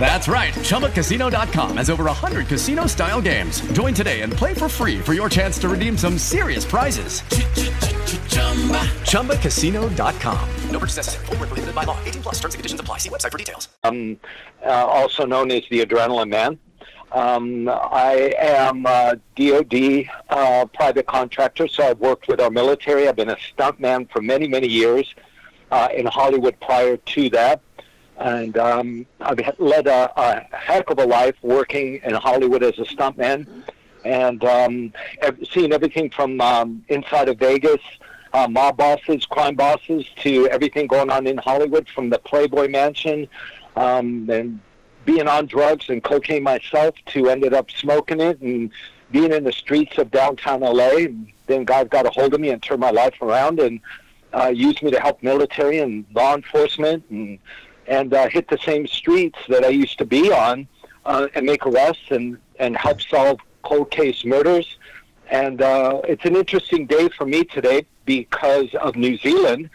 That's right. ChumbaCasino.com has over 100 casino style games. Join today and play for free for your chance to redeem some serious prizes. ChumbaCasino.com. No purchase necessary. Full prohibited by law. 18 plus terms and conditions apply. See website for details. Um, uh, also known as the Adrenaline Man. Um, I am a DoD uh, private contractor, so I've worked with our military. I've been a stuntman for many, many years uh, in Hollywood prior to that and um, I've led a, a, heck of a life working in Hollywood as a stuntman, and um, seen everything from um, inside of Vegas, uh, mob bosses, crime bosses, to everything going on in Hollywood, from the Playboy Mansion, um, and being on drugs and cocaine myself, to ended up smoking it and being in the streets of downtown LA. Then God got a hold of me and turned my life around and uh, used me to help military and law enforcement and and uh, hit the same streets that I used to be on uh, and make arrests and, and help solve cold case murders. And uh, it's an interesting day for me today because of New Zealand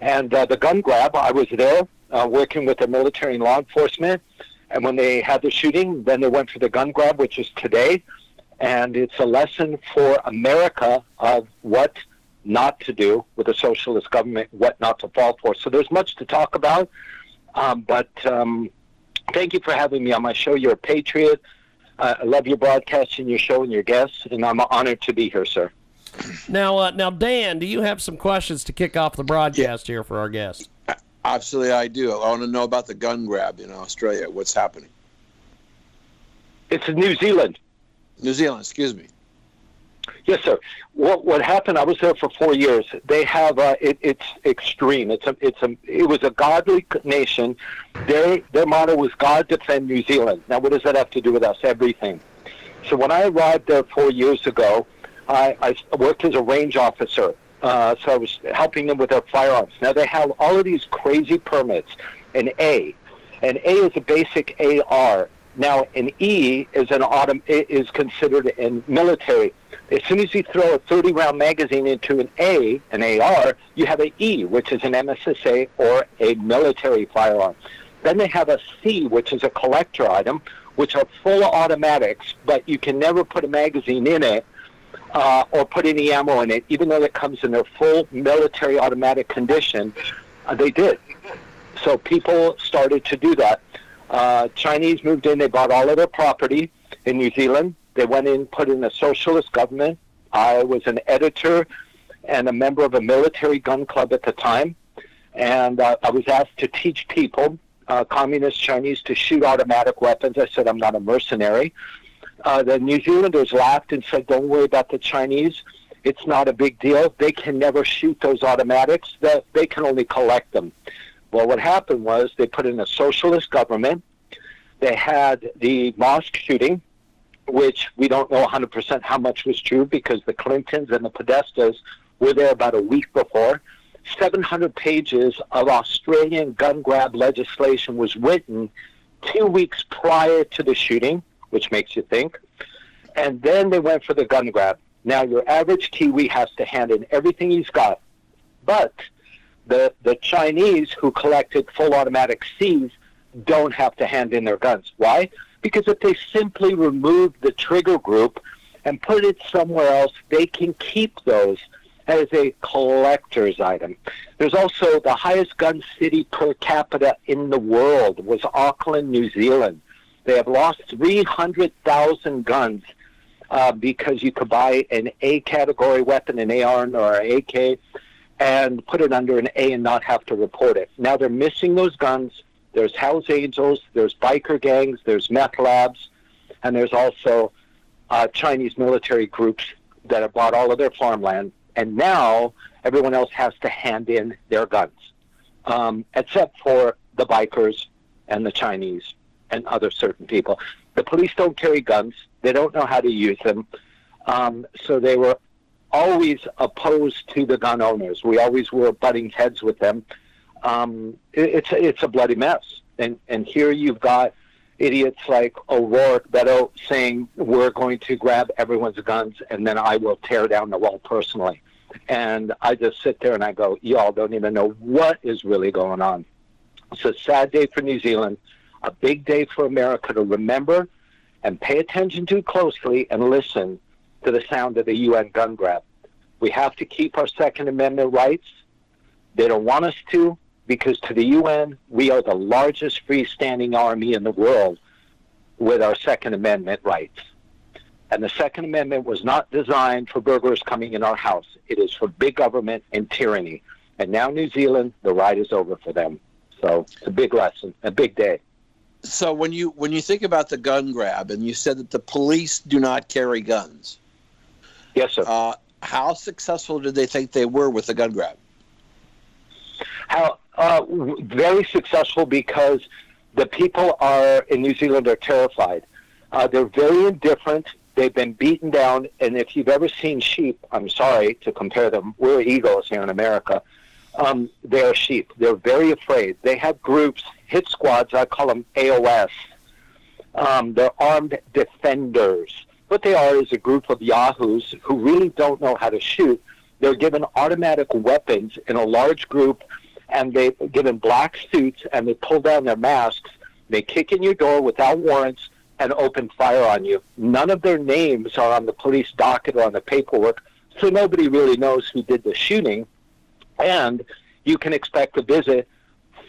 and uh, the gun grab. I was there uh, working with the military and law enforcement. And when they had the shooting, then they went for the gun grab, which is today. And it's a lesson for America of what not to do with a socialist government, what not to fall for. So there's much to talk about. Um, but um, thank you for having me on my show. You're a patriot. Uh, I love your broadcast and your show and your guests, and I'm honored to be here, sir. Now, uh, now, Dan, do you have some questions to kick off the broadcast yeah. here for our guests? Absolutely, I do. I want to know about the gun grab in Australia. What's happening? It's in New Zealand. New Zealand, excuse me. Yes, sir. What what happened? I was there for four years. They have uh, it, it's extreme. It's a it's a it was a godly nation. Their their motto was God defend New Zealand. Now, what does that have to do with us? Everything. So when I arrived there four years ago, I, I worked as a range officer. Uh, so I was helping them with their firearms. Now they have all of these crazy permits. An A, an A is a basic AR. Now an E is an autumn is considered in military as soon as you throw a 30 round magazine into an A, an AR, you have an E, which is an MSSA or a military firearm. Then they have a C, which is a collector item, which are full automatics, but you can never put a magazine in it uh, or put any ammo in it, even though it comes in their full military automatic condition. Uh, they did. So people started to do that. Uh, Chinese moved in, they bought all of their property in New Zealand. They went in, put in a socialist government. I was an editor and a member of a military gun club at the time. And uh, I was asked to teach people, uh, communist Chinese, to shoot automatic weapons. I said, I'm not a mercenary. Uh, the New Zealanders laughed and said, Don't worry about the Chinese. It's not a big deal. They can never shoot those automatics, they can only collect them. Well, what happened was they put in a socialist government. They had the mosque shooting, which we don't know 100% how much was true because the Clintons and the Podestas were there about a week before. 700 pages of Australian gun grab legislation was written two weeks prior to the shooting, which makes you think. And then they went for the gun grab. Now, your average Kiwi has to hand in everything he's got. But the, the Chinese who collected full automatic Cs don't have to hand in their guns. Why? Because if they simply remove the trigger group and put it somewhere else, they can keep those as a collector's item. There's also the highest gun city per capita in the world was Auckland, New Zealand. They have lost 300,000 guns uh, because you could buy an A category weapon, an AR or an AK, and put it under an A and not have to report it. Now they're missing those guns there's Hells Angels, there's biker gangs, there's meth labs, and there's also uh, Chinese military groups that have bought all of their farmland. And now everyone else has to hand in their guns, um, except for the bikers and the Chinese and other certain people. The police don't carry guns. They don't know how to use them. Um, so they were always opposed to the gun owners. We always were butting heads with them um, it, it's it's a bloody mess. And and here you've got idiots like O'Rourke, Beto, saying we're going to grab everyone's guns and then I will tear down the wall personally. And I just sit there and I go, y'all don't even know what is really going on. It's a sad day for New Zealand, a big day for America to remember and pay attention to closely and listen to the sound of the UN gun grab. We have to keep our Second Amendment rights. They don't want us to because to the UN, we are the largest freestanding army in the world with our Second Amendment rights. And the Second Amendment was not designed for burglars coming in our house. It is for big government and tyranny. And now New Zealand, the ride is over for them. So it's a big lesson, a big day. So when you when you think about the gun grab, and you said that the police do not carry guns, Yes, sir. uh, how successful did they think they were with the gun grab? How uh, very successful because the people are in New Zealand are terrified. Uh, they're very indifferent. They've been beaten down, and if you've ever seen sheep, I'm sorry to compare them. We're eagles here in America. Um, they're sheep. They're very afraid. They have groups, hit squads. I call them AOS. Um, they're armed defenders. What they are is a group of yahoos who really don't know how to shoot. They're given automatic weapons in a large group, and they're given black suits, and they pull down their masks. They kick in your door without warrants and open fire on you. None of their names are on the police docket or on the paperwork, so nobody really knows who did the shooting. And you can expect a visit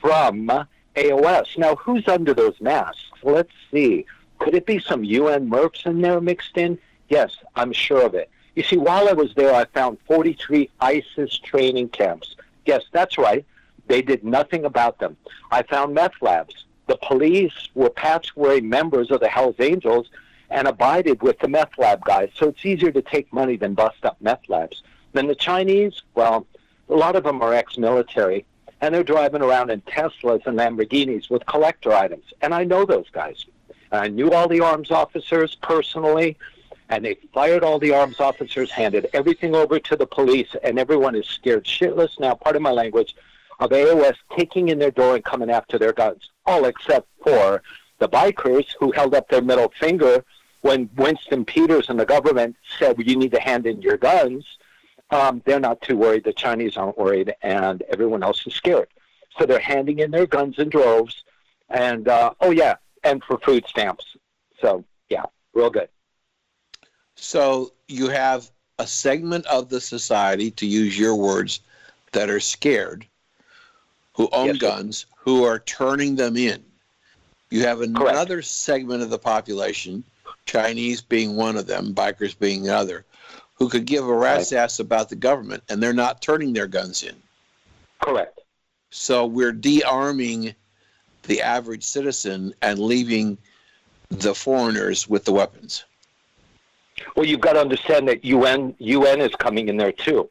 from AOS. Now, who's under those masks? Let's see. Could it be some UN mercs in there mixed in? Yes, I'm sure of it. You see, while I was there, I found 43 ISIS training camps. Yes, that's right. They did nothing about them. I found meth labs. The police were patch wearing members of the Hells Angels and abided with the meth lab guys. So it's easier to take money than bust up meth labs. Then the Chinese, well, a lot of them are ex military and they're driving around in Teslas and Lamborghinis with collector items. And I know those guys. I knew all the arms officers personally, and they fired all the arms officers, handed everything over to the police, and everyone is scared shitless now, part of my language, of AOS kicking in their door and coming after their guns, all except for the bikers who held up their middle finger when Winston Peters and the government said, well, you need to hand in your guns. Um, they're not too worried. The Chinese aren't worried, and everyone else is scared. So they're handing in their guns in droves, and uh, oh yeah, and for food stamps. So yeah, real good. So you have a segment of the society, to use your words, that are scared, who own Yes, guns, who are turning them in. You have another segment of the population, Chinese being one of them, bikers being the other, who could give a rat's ass about the government, and they're not turning their guns in. Correct. So we're de-arming the average citizen and leaving the foreigners with the weapons. Well, you've got to understand that UN UN is coming in there too.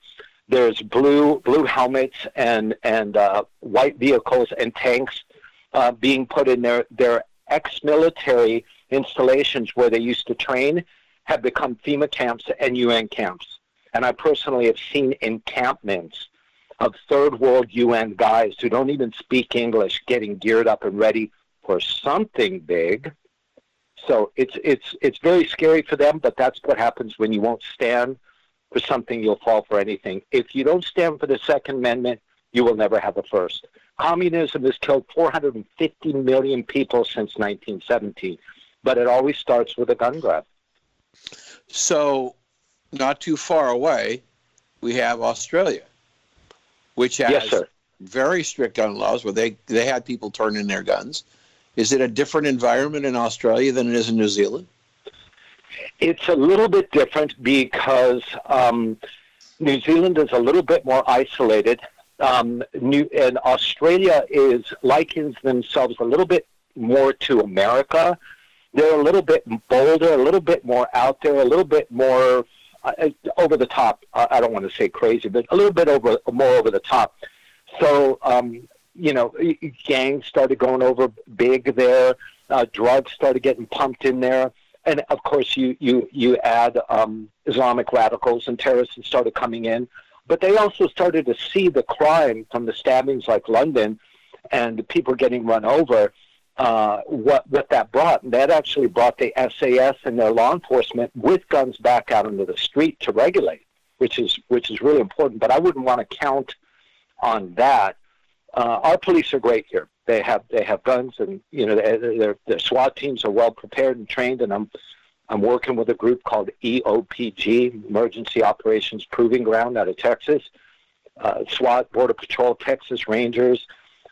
There's blue blue helmets and and uh, white vehicles and tanks uh, being put in there. Their ex-military installations where they used to train have become FEMA camps and UN camps. And I personally have seen encampments of third world UN guys who don't even speak English getting geared up and ready for something big. So it's it's it's very scary for them, but that's what happens when you won't stand for something. You'll fall for anything. If you don't stand for the Second Amendment, you will never have a first. Communism has killed 450 million people since 1917, but it always starts with a gun grab. So, not too far away, we have Australia, which has Yes, very strict gun laws where they, they had people turn in their guns. Is it a different environment in Australia than it is in New Zealand? It's a little bit different because um, New Zealand is a little bit more isolated. Um, New, and Australia is likens themselves a little bit more to America. They're a little bit bolder, a little bit more out there, a little bit more over the top. I don't want to say crazy, but a little bit over more over the top. So um, you know, gangs started going over big there. Uh, drugs started getting pumped in there, and of course, you you you add um, Islamic radicals and terrorists that started coming in. But they also started to see the crime from the stabbings like London, and the people getting run over. Uh, what what that brought. And That actually brought the SAS and their law enforcement with guns back out into the street to regulate, which is which is really important. But I wouldn't want to count on that. Uh, our police are great here. They have they have guns, and you know their their SWAT teams are well prepared and trained. And I'm I'm working with a group called EOPG, Emergency Operations Proving Ground, out of Texas. Uh, SWAT, Border Patrol, Texas Rangers,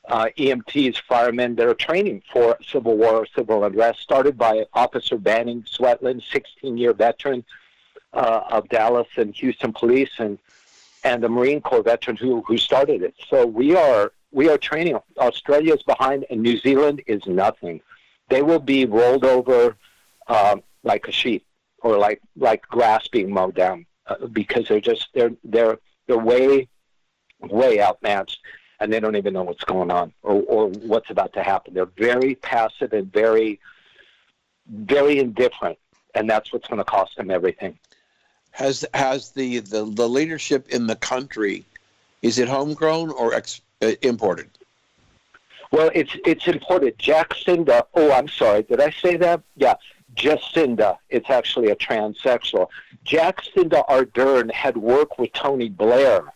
uh, EMTs, firemen that are training for civil war or civil unrest, started by Officer Banning Swetland, 16 year veteran uh, of Dallas and Houston Police, and and a Marine Corps veteran who, who started it. So we are we are training. Australia is behind, and New Zealand is nothing. They will be rolled over uh, like a sheep or like like grass being mowed down uh, because they're just they're they're they're way way outmatched and they don't even know what's going on or, or what's about to happen. They're very passive and very, very indifferent, and that's what's going to cost them everything. Has has the, the, the leadership in the country is it homegrown or ex, uh, imported? Well, it's it's imported. Jacinda. Oh, I'm sorry. Did I say that? Yeah, Jacinda. It's actually a transsexual. Jacinda Ardern had worked with Tony Blair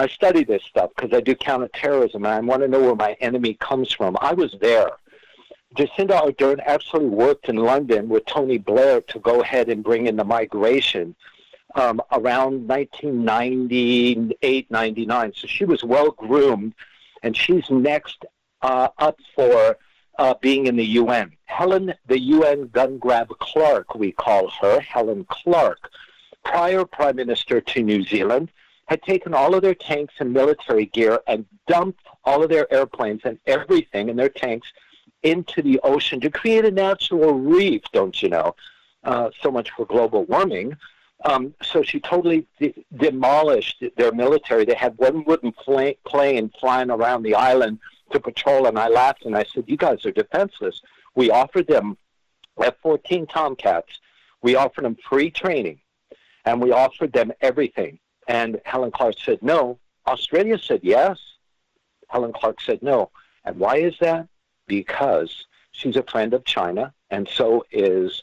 I study this stuff because I do counterterrorism and I want to know where my enemy comes from. I was there. Jacinda Ardern actually worked in London with Tony Blair to go ahead and bring in the migration um, around 1998, 99. So she was well groomed, and she's next uh, up for uh, being in the UN. Helen, the UN gun grab Clark, we call her, Helen Clark, prior Prime Minister to New Zealand had taken all of their tanks and military gear and dumped all of their airplanes and everything in their tanks into the ocean to create a natural reef, don't you know? Uh, so much for global warming. Um, so she totally de- demolished their military. They had one wooden pla- plane flying around the island to patrol, and I laughed and I said, "You guys are defenseless." We offered them F-14 Tomcats. We offered them free training, and we offered them everything. And Helen Clark said no. Australia said yes. Helen Clark said no. And why is that? Because she's a friend of China, and so is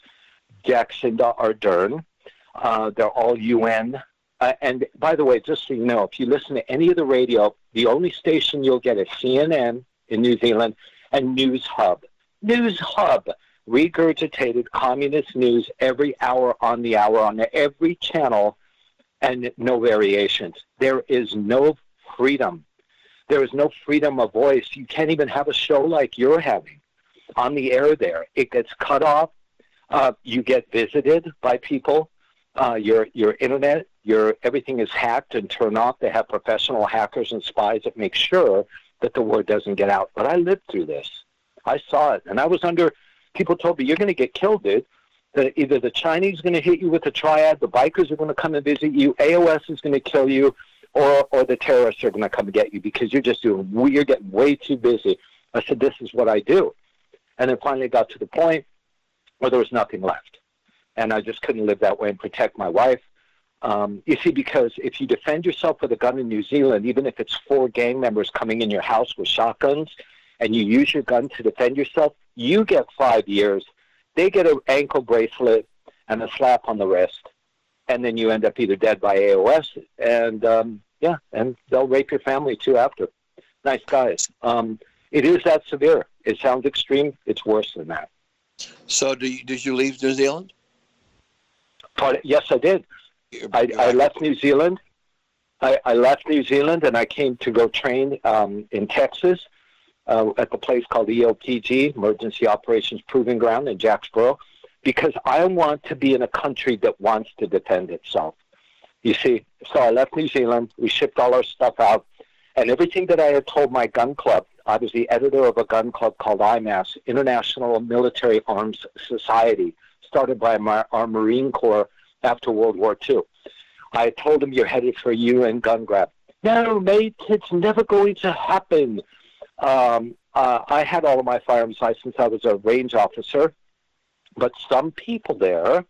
Jacinda Ardern. Uh, they're all UN. Uh, and by the way, just so you know, if you listen to any of the radio, the only station you'll get is CNN in New Zealand and Newshub. News Hub regurgitated communist news every hour on the hour on every channel and no variations. There is no freedom. There is no freedom of voice. You can't even have a show like you're having on the air there. It gets cut off. Uh, you get visited by people. Uh, your your internet, your everything is hacked and turned off. They have professional hackers and spies that make sure that the word doesn't get out. But I lived through this. I saw it, and I was under. People told me you're going to get killed, dude that either the Chinese are going to hit you with a triad, the bikers are going to come and visit you, AOS is going to kill you, or or the terrorists are going to come and get you because you're just doing you're getting way too busy. I said, this is what I do, and then finally got to the point where there was nothing left, and I just couldn't live that way and protect my wife. Um, you see, because if you defend yourself with a gun in New Zealand, even if it's four gang members coming in your house with shotguns, and you use your gun to defend yourself, you get five years they get an ankle bracelet and a slap on the wrist, and then you end up either dead by AOS, and um, yeah, and they'll rape your family too after. Nice guys. Um, it is that severe. It sounds extreme. It's worse than that. So, do you, did you leave New Zealand? But, yes, I did. I, I left New Zealand. I, I left New Zealand and I came to go train um, in Texas uh, at the place called EOPG, Emergency Operations Proving Ground in Jacksboro, because I want to be in a country that wants to defend itself. You see, so I left New Zealand. We shipped all our stuff out, and everything that I had told my gun club. I was the editor of a gun club called IMAS, International Military Arms Society, started by our Marine Corps after World War II. I told them you're headed for a UN gun grab. No, mate, it's never going to happen. Um, uh, I had all of my firearms license. I was a range officer, but some people there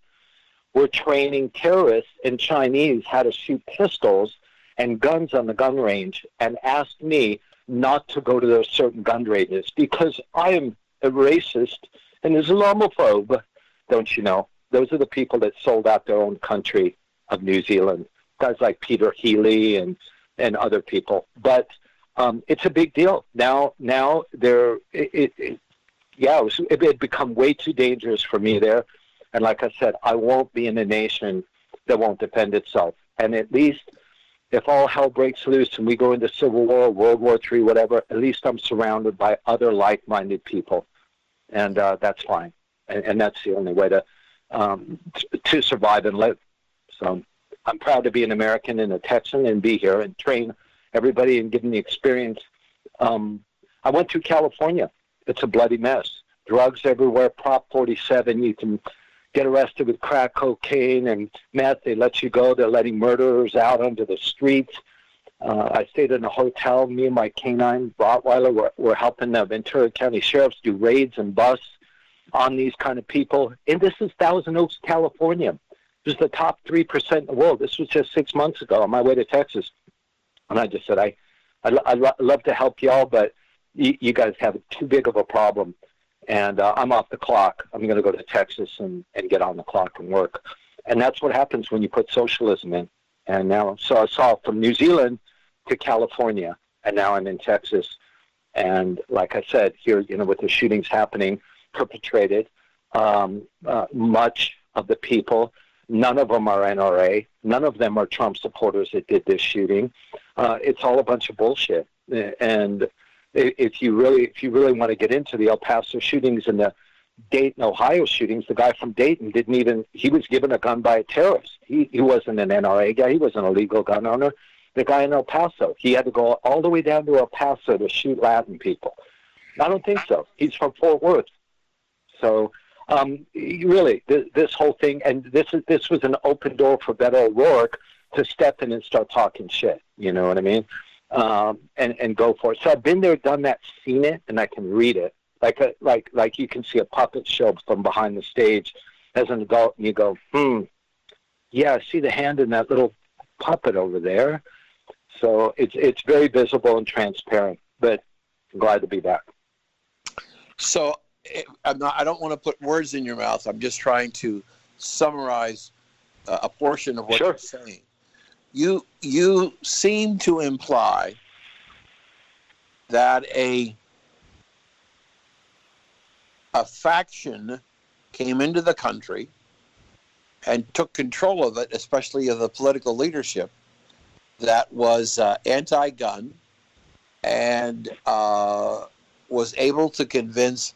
were training terrorists and Chinese how to shoot pistols and guns on the gun range, and asked me not to go to those certain gun ranges because I am a racist, and Islamophobe. Don't you know? Those are the people that sold out their own country of New Zealand. Guys like Peter Healy and and other people. But um, it's a big deal now. Now there, it, it, it yeah, it, was, it had become way too dangerous for me there. And like I said, I won't be in a nation that won't defend itself. And at least if all hell breaks loose and we go into civil war, World War III, whatever, at least I'm surrounded by other like-minded people, and uh, that's fine. And, and that's the only way to um, to survive and live. So I'm proud to be an American and a Texan and be here and train everybody and give them the experience. Um, I went through California. It's a bloody mess. Drugs everywhere. Prop 47. You can get arrested with crack cocaine and meth. They let you go. They're letting murderers out onto the streets. Uh, I stayed in a hotel. Me and my canine Rottweiler were, were helping the Ventura County sheriffs do raids and busts on these kind of people. And this is Thousand Oaks, California. This is the top 3% in the world. This was just six months ago on my way to Texas. And I just said, I, I, I lo- love to help y'all, but you, you guys have too big of a problem and uh, I'm off the clock. I'm going to go to Texas and, and get on the clock and work. And that's what happens when you put socialism in. And now, so I saw from New Zealand to California, and now I'm in Texas. And like I said, here, you know, with the shootings happening, perpetrated, um, uh, much of the people, none of them are NRA, none of them are Trump supporters that did this shooting. Uh, it's all a bunch of bullshit. And if you really if you really want to get into the El Paso shootings and the Dayton, Ohio shootings, the guy from Dayton didn't even he was given a gun by a terrorist. He he wasn't an NRA guy, he wasn't a legal gun owner. The guy in El Paso, he had to go all the way down to El Paso to shoot Latin people. I don't think so. He's from Fort Worth. So um, really, this, this whole thing, and this is this was an open door for Beto O'Rourke to step in and start talking shit. You know what I mean? um, and and go for it. So I've been there, done that, seen it, and I can read it like a, like like you can see a puppet show from behind the stage as an adult, and you go, hmm, yeah, I see the hand in that little puppet over there. So it's it's very visible and transparent. But I'm glad to be back. So I'm not, I don't want to put words in your mouth. I'm just trying to summarize uh, a portion of what sure. you're saying you you seem to imply that a a faction came into the country and took control of it, especially of the political leadership, that was uh, anti-gun and uh, was able to convince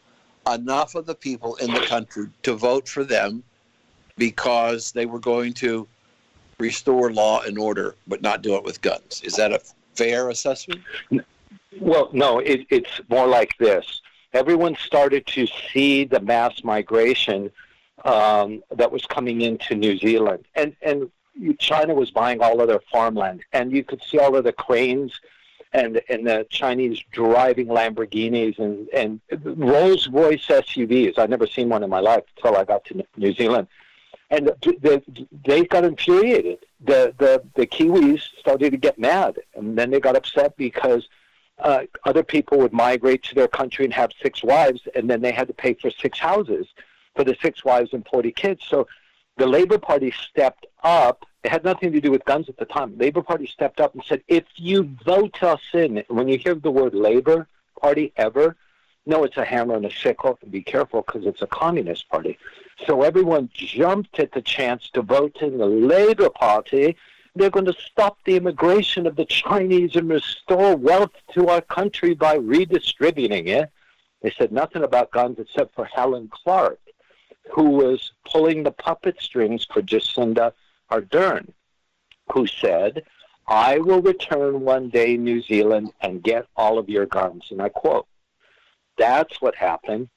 enough of the people in the country to vote for them because they were going to restore law and order, but not do it with guns. Is that a fair assessment? Well, no, it, it's more like this. Everyone started to see the mass migration um, that was coming into New Zealand, and and China was buying all of their farmland, and you could see all of the cranes and and the Chinese driving Lamborghinis and and Rolls Royce SUVs. I'd never seen one in my life until I got to New Zealand and the, they got infuriated. The, the the Kiwis started to get mad, and then they got upset because uh, other people would migrate to their country and have six wives, and then they had to pay for six houses for the six wives and forty kids. So the Labor Party stepped up. It had nothing to do with guns at the time. Labor Party stepped up and said, "If you vote us in, when you hear the word Labor Party ever, no, it's a hammer and a sickle. And be careful because it's a communist party." So everyone jumped at the chance to vote in the Labour Party. They're going to stop the immigration of the Chinese and restore wealth to our country by redistributing it. They said nothing about guns except for Helen Clark, who was pulling the puppet strings for Jacinda Ardern, who said, I will return one day, New Zealand, and get all of your guns. And I quote, that's what happened.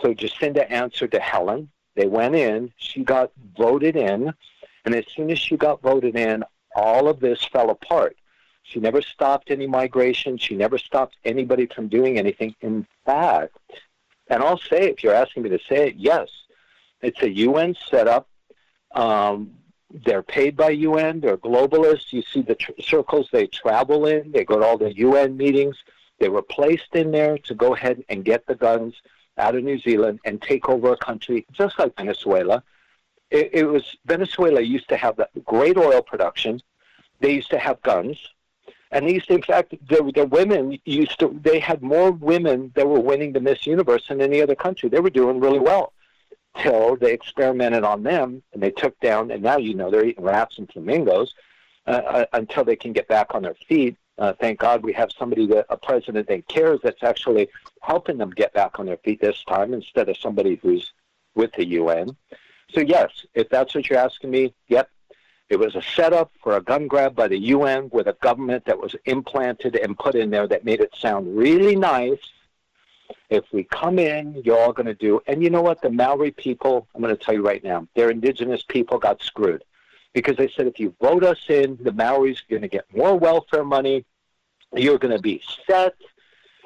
So Jacinda answered to Helen, they went in, she got voted in, and as soon as she got voted in, all of this fell apart. She never stopped any migration. She never stopped anybody from doing anything. In fact, and I'll say, if you're asking me to say it, yes, it's a UN setup. Um, they're paid by UN. They're globalists. You see the tr- circles they travel in. They go to all the UN meetings. They were placed in there to go ahead and get the guns out of New Zealand and take over a country just like Venezuela. It, it was Venezuela used to have great oil production. They used to have guns, and to, in fact, the, the women used to. They had more women that were winning the Miss Universe than any other country. They were doing really well till they experimented on them and they took down. And now you know they're eating rats and flamingos uh, uh, until they can get back on their feet. Uh, thank God we have somebody that a president that cares that's actually helping them get back on their feet this time instead of somebody who's with the UN. So yes, if that's what you're asking me, yep. It was a setup for a gun grab by the UN with a government that was implanted and put in there that made it sound really nice. If we come in, you're all going to do. And you know what? The Maori people, I'm going to tell you right now, their indigenous people got screwed because they said if you vote us in, the Maoris are going to get more welfare money. You're going to be set.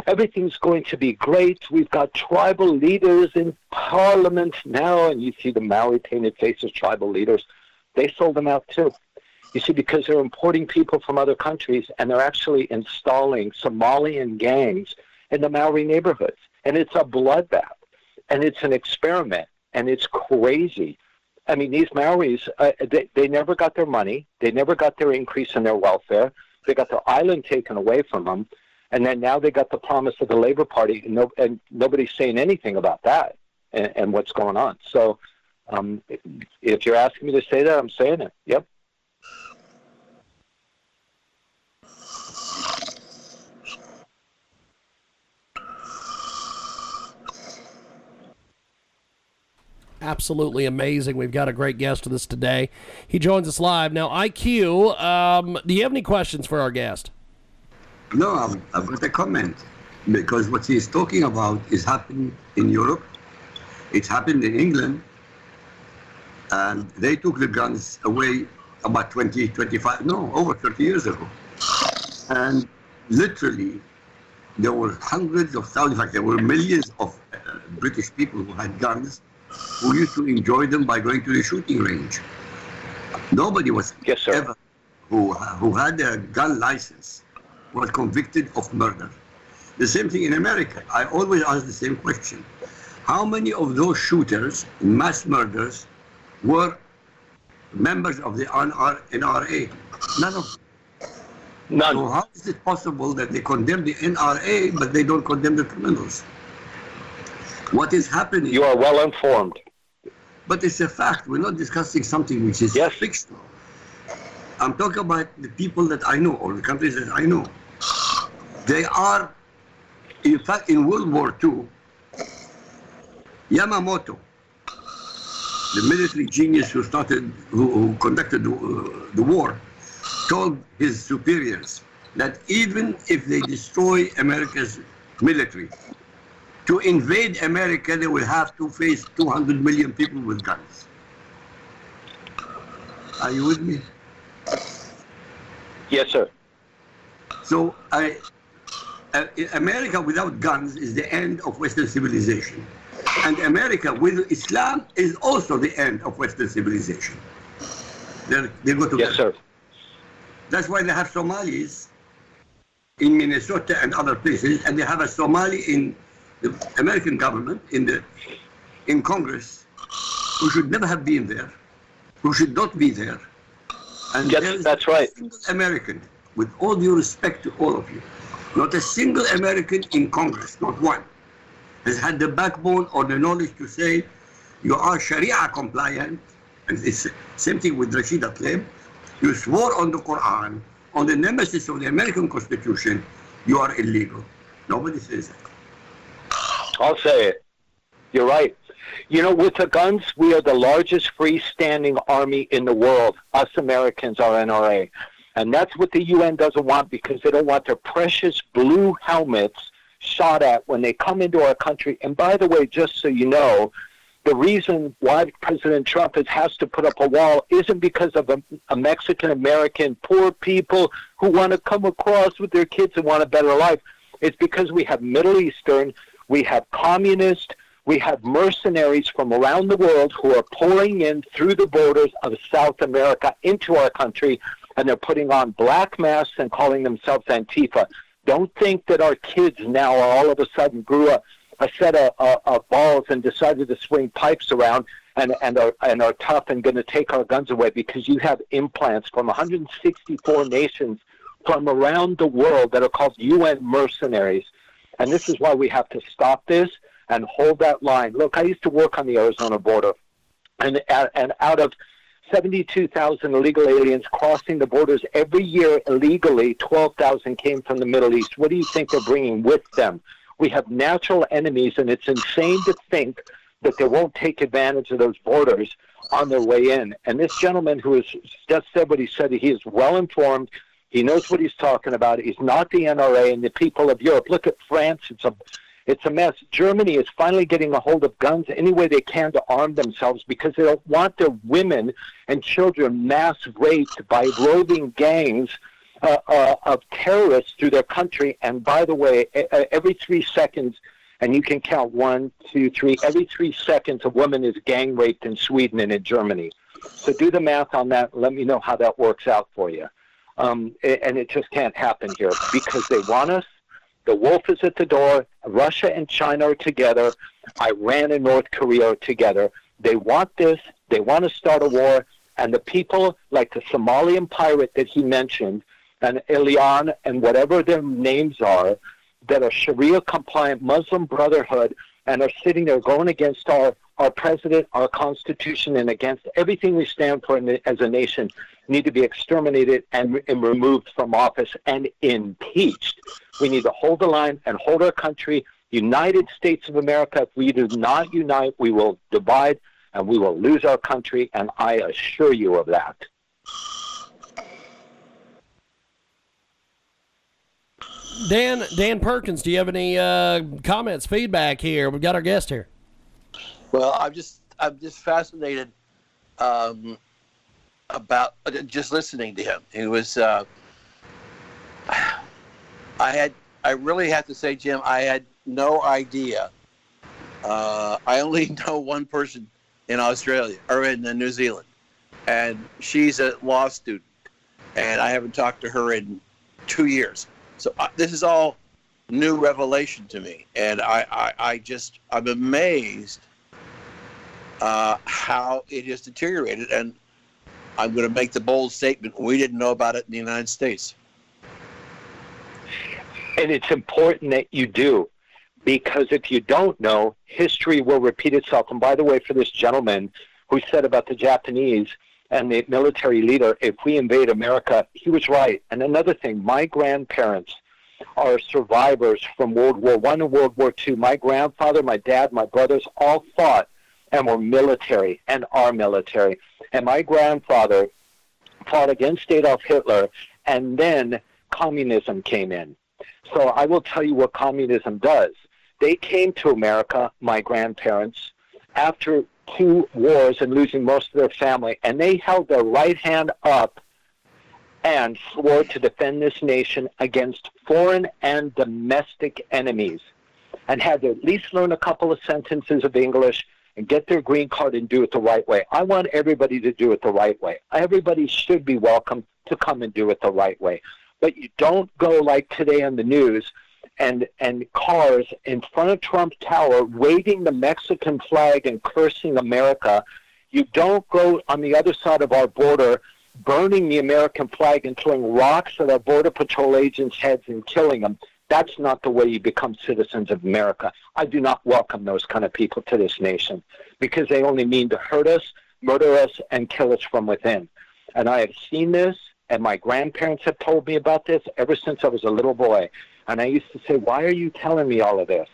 Everything's going to be great. We've got tribal leaders in parliament now, and you see the Maori painted faces, tribal leaders. They sold them out too. You see, because they're importing people from other countries and they're actually installing Somalian gangs in the Maori neighborhoods. And it's a bloodbath. And it's an experiment. And it's crazy. I mean, these Maoris, uh, they, they never got their money. They never got their increase in their welfare. They got their island taken away from them. And then now they got the promise of the Labor Party, and, no, and nobody's saying anything about that and, and what's going on. So um, if you're asking me to say that, I'm saying it. Yep. Absolutely amazing. We've got a great guest with us today. He joins us live. Now, IQ, um, do you have any questions for our guest? No, I've, I've got a comment because what he's talking about is happening in Europe. It's happened in England. And they took the guns away about 20, 25, no, over 30 years ago. And literally, there were hundreds of thousands, in fact, there were millions of uh, British people who had guns who used to enjoy them by going to the shooting range. Nobody was yes, ever who, who had a gun license was convicted of murder. The same thing in America. I always ask the same question. How many of those shooters, mass murders, were members of the NRA? None of them. None. So how is it possible that they condemn the NRA but they don't condemn the criminals? What is happening? You are well informed. But it's a fact. We're not discussing something which is yes. fictional. I'm talking about the people that I know or the countries that I know. They are, in fact, in World War II, Yamamoto, the military genius who started, who, who conducted the, uh, the war, told his superiors that even if they destroy America's military, to invade America, they will have to face 200 million people with guns. Are you with me? Yes, sir. So I, uh, America without guns is the end of Western civilization. And America with Islam is also the end of Western civilization. They're, they go together. Yes, sir. That's why they have Somalis in Minnesota and other places, and they have a Somali in the American government in the in Congress who should never have been there, who should not be there. And yes, that's right. American, with all due respect to all of you, not a single American in Congress, not one, has had the backbone or the knowledge to say you are Sharia compliant. And it's same thing with Rashida Tlaib. You swore on the Quran, on the nemesis of the American Constitution, you are illegal. Nobody says that. I'll say it. You're right. You know, with the guns, we are the largest freestanding army in the world. Us Americans are NRA. And that's what the UN doesn't want because they don't want their precious blue helmets shot at when they come into our country. And by the way, just so you know, the reason why President Trump has, to put up a wall isn't because of a, a Mexican American poor people who want to come across with their kids and want a better life. It's because we have Middle Eastern we have communists, we have mercenaries from around the world who are pouring in through the borders of South America into our country, and they're putting on black masks and calling themselves Antifa. Don't think that our kids now are all of a sudden grew up a set of, uh, of balls and decided to swing pipes around and, and, are, and are tough and going to take our guns away because you have implants from 164 nations from around the world that are called UN mercenaries. And this is why we have to stop this and hold that line. Look, I used to work on the Arizona border, and, uh, and out of 72,000 illegal aliens crossing the borders every year illegally, 12,000 came from the Middle East. What do you think they're bringing with them? We have natural enemies, and it's insane to think that they won't take advantage of those borders on their way in. And this gentleman who has just said what he said, he is well informed. He knows what he's talking about. He's not the NRA and the people of Europe. Look at France. It's a it's a mess. Germany is finally getting a hold of guns any way they can to arm themselves because they don't want their women and children mass raped by roving gangs uh, uh, of terrorists through their country. And by the way, every three seconds, and you can count one, two, three, every three seconds, a woman is gang raped in Sweden and in Germany. So do the math on that. Let me know how that works out for you. Um, and it just can't happen here because they want us the wolf is at the door. Russia and China are together. Iran and North Korea are together. They want this. They want to start a war. And the people like the Somalian pirate that he mentioned, and Elian, and whatever their names are, that are Sharia compliant Muslim Brotherhood and are sitting there going against our, our president, our constitution, and against everything we stand for the, as a nation, need to be exterminated and, and removed from office and impeached. We need to hold the line and hold our country. United States of America, if we do not unite, we will divide and we will lose our country, and I assure you of that. Dan Dan Perkins, do you have any uh, comments, feedback here? We've got our guest here. Well, I'm just I'm just fascinated um, about uh, just listening to him. He was. Uh, I had. I really have to say, Jim, I had no idea. Uh, I only know one person in Australia or in New Zealand, and she's a law student, and I haven't talked to her in two years. So uh, this is all new revelation to me, and I, I, I just I'm amazed uh, how it has deteriorated. And I'm going to make the bold statement: we didn't know about it in the United States. And it's important that you do, because if you don't know, history will repeat itself. And by the way, for this gentleman who said about the Japanese and the military leader, if we invade America, he was right. And another thing, my grandparents are survivors from World War One and World War Two. My grandfather, my dad, my brothers all fought and were military and are military. And my grandfather fought against Adolf Hitler, and then communism came in. So I will tell you what communism does. They came to America, my grandparents, after two wars and losing most of their family, and they held their right hand up and swore to defend this nation against foreign and domestic enemies and had to at least learn a couple of sentences of English and get their green card and do it the right way. I want everybody to do it the right way. Everybody should be welcome to come and do it the right way. But you don't go like today on the news and and cars in front of Trump Tower waving the Mexican flag and cursing America. You don't go on the other side of our border burning the American flag and throwing rocks at our border patrol agents' heads and killing them. That's not the way you become citizens of America. I do not welcome those kind of people to this nation because they only mean to hurt us, murder us, and kill us from within. And I have seen this, and my grandparents have told me about this ever since I was a little boy. And I used to say, Why are you telling me all of this?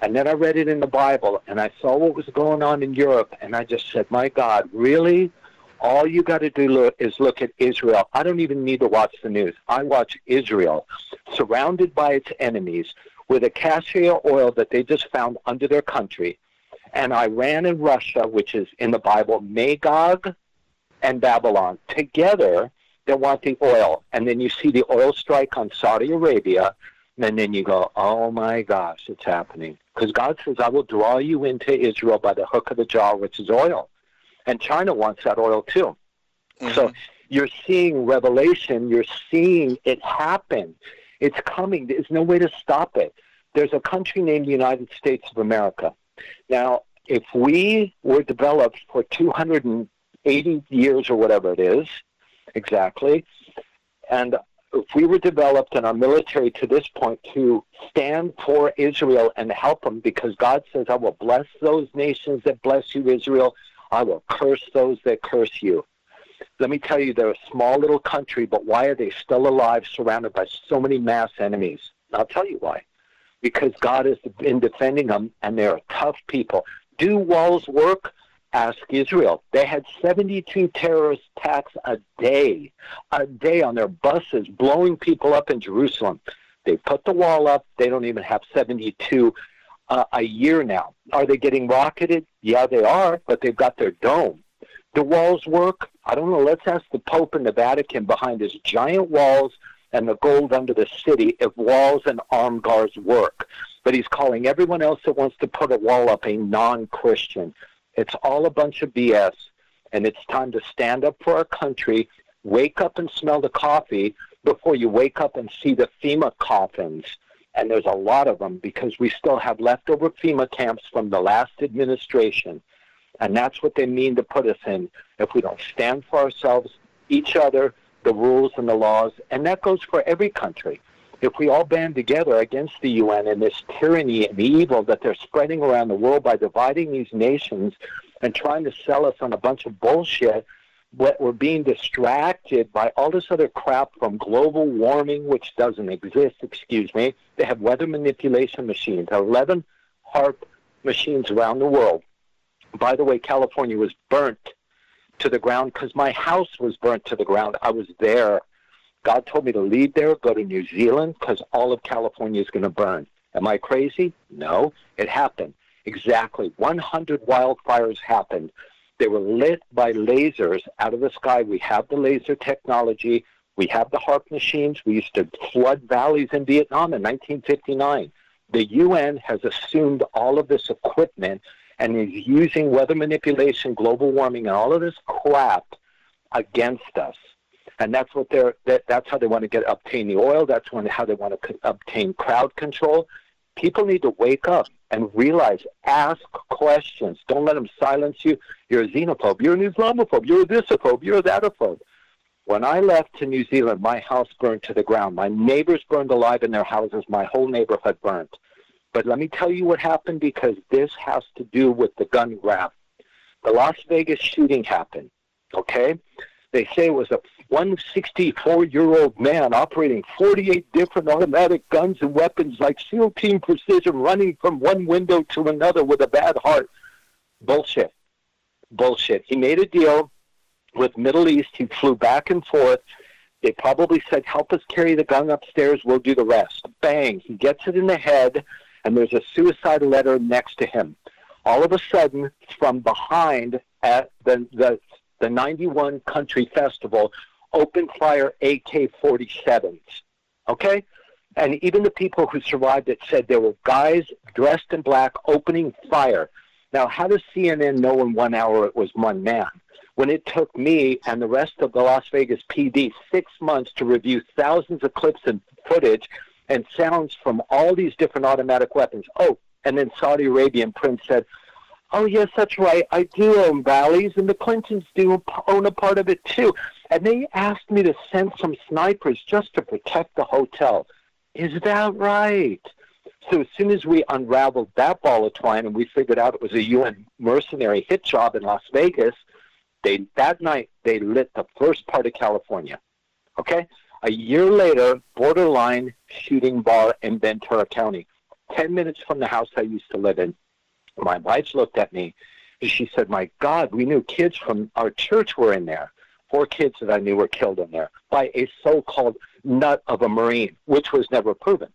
And then I read it in the Bible, and I saw what was going on in Europe, and I just said, My God, really? All you got to do is look at Israel. I don't even need to watch the news. I watch Israel surrounded by its enemies with a cassia oil that they just found under their country. And Iran and Russia, which is in the Bible, Magog and Babylon, together they want the oil. And then you see the oil strike on Saudi Arabia, and then you go, oh my gosh, it's happening. Because God says, I will draw you into Israel by the hook of the jaw, which is oil and China wants that oil too. Mm-hmm. So you're seeing revelation, you're seeing it happen. It's coming. There's no way to stop it. there's a country named the United States of America. Now, if we were developed for 280 years or whatever it is, exactly, and if we were developed in our military to this point to stand for Israel and help them, because God says, I will bless those nations that bless you, Israel. I will curse those that curse you. Let me tell you, they're a small little country, but why are they still alive, surrounded by so many mass enemies? I'll tell you why. Because God has been defending them, and they're tough people. Do walls work? Ask Israel. They had 72 terrorist attacks a day, a day on their buses, blowing people up in Jerusalem. They put the wall up. They don't even have 72 uh, a year now. Are they getting rocketed? Yeah, they are, but they've got their dome. Do walls work? I don't know. Let's ask the Pope and the Vatican behind his giant walls and the gold under the city if walls and armed guards work. But he's calling everyone else that wants to put a wall up a non Christian. It's all a bunch of BS, and it's time to stand up for our country, wake up and smell the coffee before you wake up and see the FEMA coffins. And there's a lot of them because we still have leftover FEMA camps from the last administration. And that's what they mean to put us in if we don't stand for ourselves, each other, the rules and the laws. And that goes for every country. If we all band together against the UN and this tyranny and evil that they're spreading around the world by dividing these nations and trying to sell us on a bunch of bullshit, what we're being distracted by all this other crap from global warming, which doesn't exist, excuse me. They have weather manipulation machines, 11 HAARP machines around the world. By the way, California was burnt to the ground because my house was burnt to the ground. I was there God told me to leave there, go to mm-hmm. New Zealand, because all of California is going to burn. Am I crazy? No, it happened. Exactly. 100 wildfires happened. They were lit by lasers out of the sky. We have the laser technology. We have the HAARP machines. We used to flood valleys in Vietnam in 1959. The UN has assumed all of this equipment and is using weather manipulation, global warming, and all of this crap against us and that's what they're that, that's how they want to get obtain the oil. That's when how they want to obtain crowd control. People need to wake up and realize, ask questions. Don't let them silence you. You're a xenophobe. You're an Islamophobe. You're a thisophobe. You're a thatophobe. When I left to New Zealand, my house burned to the ground. My neighbors burned alive in their houses. My whole neighborhood burned. But let me tell you what happened because this has to do with the gun grab. The Las Vegas shooting happened. Okay? They say it was a 164 year old man operating 48 different automatic guns and weapons like SEAL Team Precision running from one window to another with a bad heart. Bullshit. Bullshit. He made a deal with Middle East. He flew back and forth. They probably said, help us carry the gun upstairs. We'll do the rest. Bang. He gets it in the head, and there's a suicide letter next to him. All of a sudden, from behind at the, the the 91 Country Festival, open fire AK 47s. Okay? And even the people who survived it said there were guys dressed in black opening fire. Now, how does CNN know in one hour it was one man? When it took me and the rest of the Las Vegas PD six months to review thousands of clips and footage and sounds from all these different automatic weapons. Oh, and then Saudi Arabian Prince said, Oh, yes, that's right. I do own Valleys, and the Clintons do own a part of it too. And they asked me to send some snipers just to protect the hotel. Is that right? So as soon as we unraveled that ball of twine and we figured out it was a UN mercenary hit job in Las Vegas, they that night they lit the first part of California. Okay? A year later, borderline shooting bar in Ventura County, 10 minutes from the house I used to live in my wife looked at me and she said, My God, we knew kids from our church were in there. Four kids that I knew were killed in there by a so called nut of a Marine, which was never proven.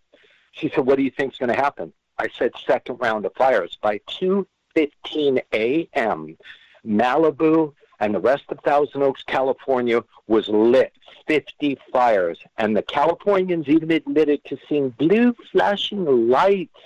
She said, What do you think is going to happen? I said, Second round of fires. By 2.15 a.m., Malibu and the rest of Thousand Oaks, California was lit. 50 fires. And the Californians even admitted to seeing blue flashing lights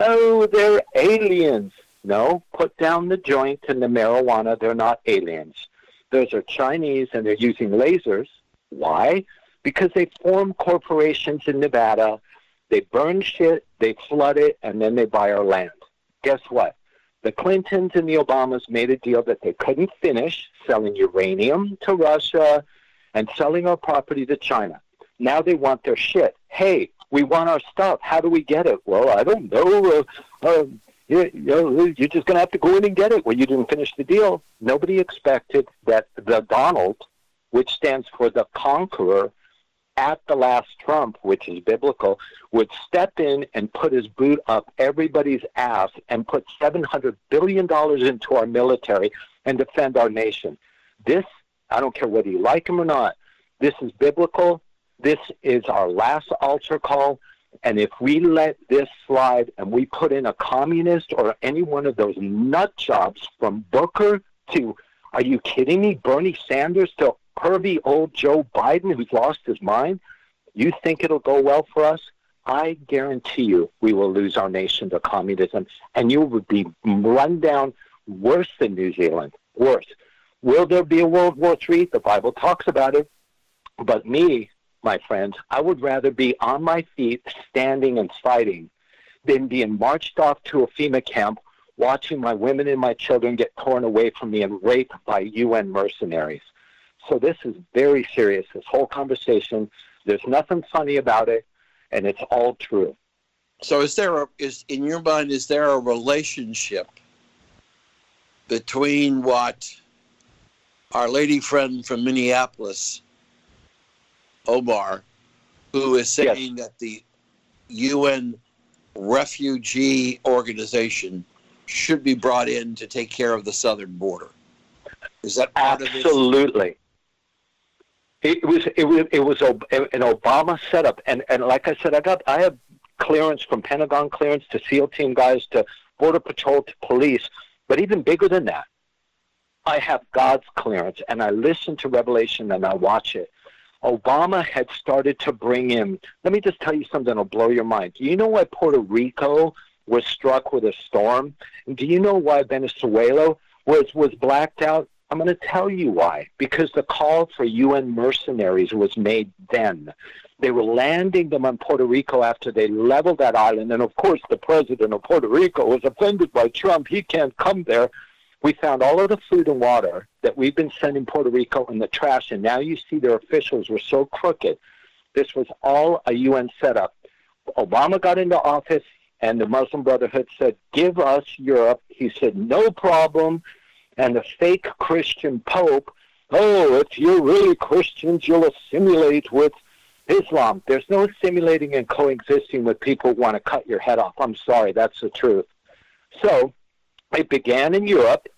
oh, they're aliens. No, put down the joint and the marijuana. They're not aliens. Those are Chinese and they're using lasers. Why? Because they form corporations in Nevada They burn shit, they flood it, and then they buy our land. Guess what? The Clintons and the Obamas made a deal that they couldn't finish selling uranium to Russia and selling our property to China. Now they want their shit. Hey, we want our stuff. How do we get it? Well, I don't know. Uh, uh, you, you know, you're just going to have to go in and get it. Well, you didn't finish the deal. Nobody expected that the Donald, which stands for the conqueror, at the last Trump, which is biblical, would step in and put his boot up everybody's ass and put $700 billion into our military and defend our nation. This, I don't care whether you like him or not, this is biblical. This is our last altar call. And if we let this slide and we put in a communist or any one of those nut jobs from Booker to, are you kidding me, Bernie Sanders to pervy old Joe Biden who's lost his mind, you think it'll go well for us? I guarantee you we will lose our nation to communism and you would be run down worse than New Zealand. Worse. Will there be a World War III? The Bible talks about it. But me, my friends, I would rather be on my feet, standing and fighting, than being marched off to a FEMA camp, watching my women and my children get torn away from me and raped by UN mercenaries. So this is very serious. This whole conversation. There's nothing funny about it, and it's all true. So is there a is in your mind is there a relationship between what our lady friend from Minneapolis Omar, who is saying yes. that the UN refugee organization should be brought in to take care of the southern border. Is that absolutely? It was it was it was an Obama setup, and and like I said, I got I have clearance from Pentagon clearance to SEAL team guys to Border Patrol to police, but even bigger than that, I have God's clearance, and I listen to Revelation and I watch it. Obama had started to bring in. Let me just tell you something that'll blow your mind. Do you know why Puerto Rico was struck with a storm? Do you know why Venezuela was was blacked out? I'm going to tell you why. Because the call for UN mercenaries was made then. They were landing them on Puerto Rico after they leveled that island. And of course, the president of Puerto Rico was offended by Trump. He can't come there. We found all of the food and water that we've been sending Puerto Rico in the trash, and now you see their officials were so crooked. This was all a UN setup. Obama got into office, and the Muslim Brotherhood said, Give us Europe. He said, No problem. And the fake Christian Pope, Oh, if you're really Christians, you'll assimilate with Islam. There's no assimilating and coexisting with people who want to cut your head off. I'm sorry, that's the truth. So it began in Europe,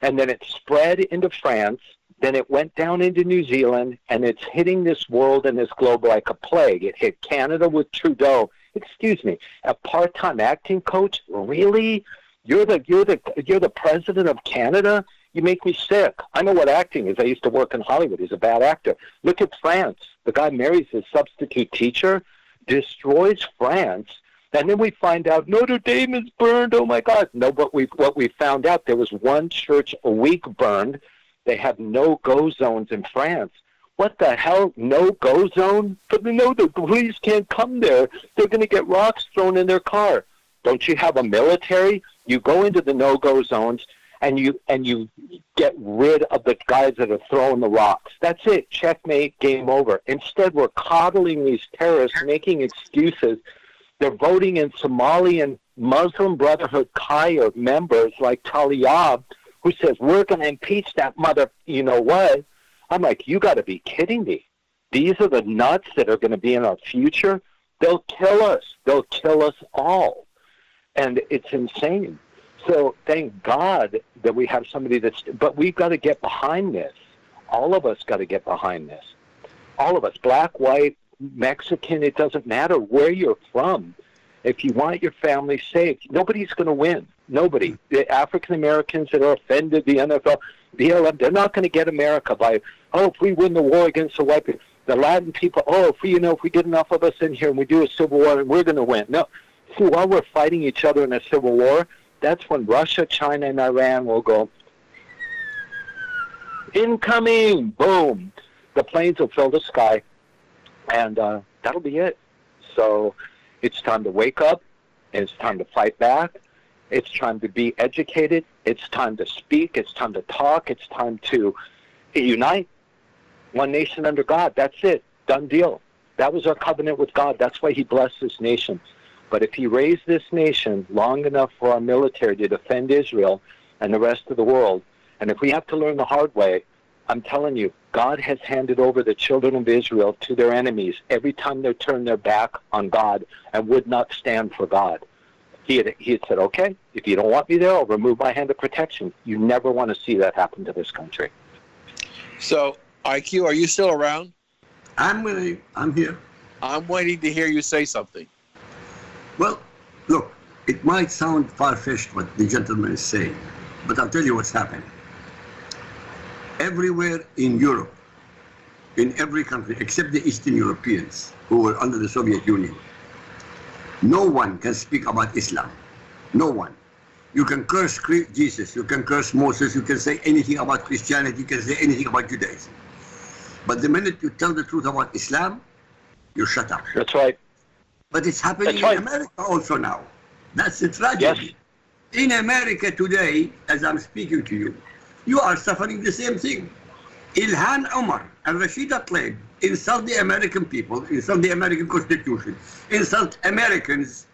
and then it spread into France. Then it went down into New Zealand, and it's hitting this world and this globe like a plague. It hit Canada with Trudeau. Excuse me, a part-time acting coach? Really? You're the you're the you're the president of Canada? You make me sick. I know what acting is. I used to work in Hollywood. He's a bad actor. Look at France. The guy marries his substitute teacher, destroys France, and then we find out Notre Dame is burned. Oh my God! No, but we what we found out there was one church a week burned. They have no go zones in France. What the hell? No go zone? But no, the police can't come there. They're going to get rocks thrown in their car. Don't you have a military? You go into the no go zones and you and you get rid of the guys that are throwing the rocks. That's it. Checkmate. Game over. Instead, we're coddling these terrorists, making excuses they're voting in Somalian Muslim Brotherhood Kaya members like Tlaib, who says, we're going to impeach that mother, you know what? I'm like, you got to be kidding me. These are the nuts that are going to be in our future. They'll kill us. They'll kill us all. And it's insane. So thank God that we have somebody that's, but we've got to get behind this. All of us got to get behind this. All of us, black, white, Mexican, it doesn't matter where you're from. If you want your family safe, nobody's going to win. Nobody. The African Americans that are offended, the NFL, BLM, they're not going to get America by, oh, if we win the war against the white people. The Latin people, oh, if we, you know, if we get enough of us in here and we do a civil war, we're going to win. No. See, while we're fighting each other in a civil war, that's when Russia, China, and Iran will go, incoming, boom. The planes will fill the sky and uh, that'll be it. So It's time to wake up. It's time to fight back. It's time to be educated. It's time to speak. It's time to talk. It's time to unite. One nation under God. That's it. Done deal. That was our covenant with God. That's why He blessed this nation. But if He raised this nation long enough for our military to defend Israel and the rest of the world, and if we have to learn the hard way, I'm telling you, God has handed over the children of Israel to their enemies every time they turned their back on God and would not stand for God. He had, he had said, okay, if you don't want me there, I'll remove my hand of protection. You never want to see that happen to this country. So, IQ, are you still around? I'm waiting. I'm here. I'm waiting to hear you say something. Well, look, it might sound far-fetched what the gentleman is saying, but I'll tell you what's happening. Everywhere in Europe, in every country except the Eastern Europeans who were under the Soviet Union, no one can speak about Islam. No one. You can curse Jesus, you can curse Moses, you can say anything about Christianity, you can say anything about Judaism. But the minute you tell the truth about Islam, you shut up. That's right. But it's happening That's right. in America also now. That's the tragedy. Yes. In America today, as I'm speaking to you, you are suffering the same thing. Ilhan Omar and Rashida Tlaib insult the American people, insult the American Constitution, insult Americans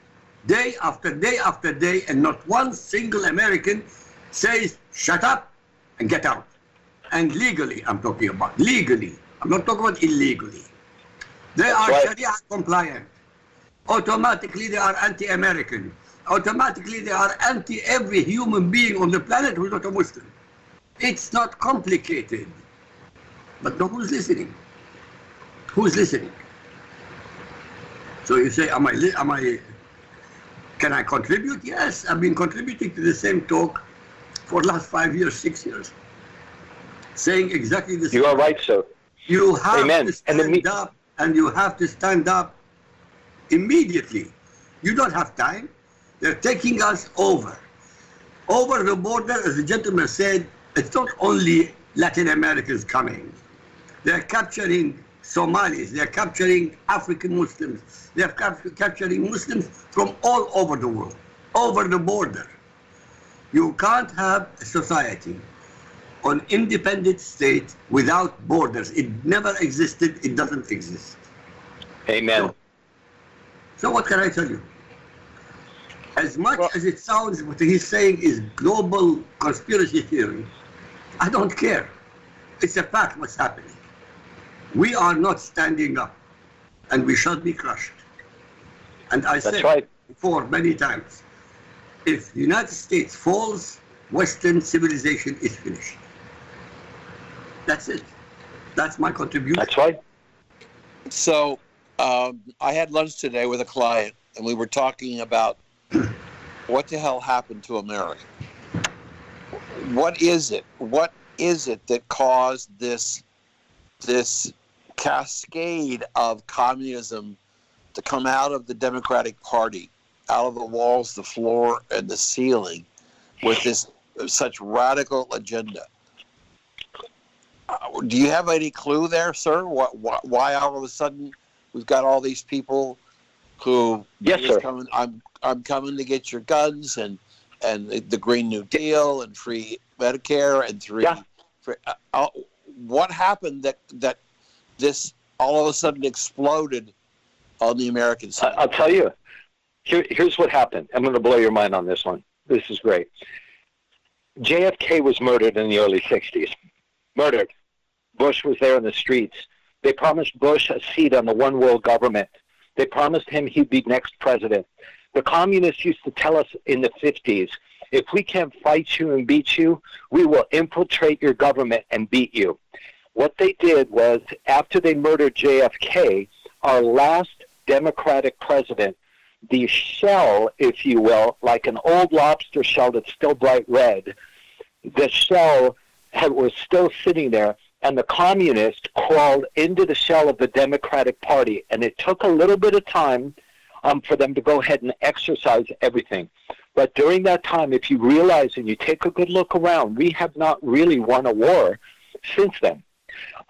day after day after day, and not one single American says, shut up and get out. And legally, I'm talking about legally. I'm not talking about illegally. They are right. Sharia compliant. Automatically, they are anti-American. Automatically, they are anti every human being on the planet who's not a Muslim. It's not complicated. But no who's listening. Who's listening? So you say, am I, am I, can I contribute? Yes, I've been contributing to the same talk for the last five years, six years. Saying exactly the same. You are right, sir. You have Amen. to stand and up and you have to stand up immediately. You don't have time. They're taking us over. Over the border, as the gentleman said, it's not only Latin Americans coming. They're capturing Somalis, they're capturing African Muslims, they're cap capturing Muslims from all over the world, over the border. You can't have a society on independent state without borders. It never existed, it doesn't exist. Amen. So, so what can I tell you? As much well, as it sounds what he's saying is global conspiracy theory, I don't care. It's a fact what's happening. We are not standing up, and we shall be crushed. And I That's said right. before many times, if the United States falls, Western civilization is finished. That's it. That's my contribution. That's right. So um, I had lunch today with a client, and we were talking about what the hell happened to America what is it? What is it that caused this this cascade of communism to come out of the Democratic Party, out of the walls, the floor, and the ceiling, with this such radical agenda? Uh, do you have any clue there, sir? What, why, why all of a sudden we've got all these people who yes, sir. Coming, I'm I'm coming to get your guns and and the, the Green New Deal and free Medicare and three. Yeah. Free, uh, uh, what happened that that this all of a sudden exploded on the American side? I'll tell you. Here, here's what happened. I'm going to blow your mind on this one. This is great. JFK was murdered in the early 60s. Murdered. Bush was there in the streets. They promised Bush a seat on the one world government. They promised him he'd be next president. The communists used to tell us in the 50s, if we can't fight you and beat you, we will infiltrate your government and beat you. What they did was, after they murdered JFK, our last Democratic president, the shell, if you will, like an old lobster shell that's still bright red, the shell had, was still sitting there, and the communists crawled into the shell of the Democratic Party. And it took a little bit of time um, for them to go ahead and exercise everything. But during that time, if you realize and you take a good look around, we have not really won a war since then.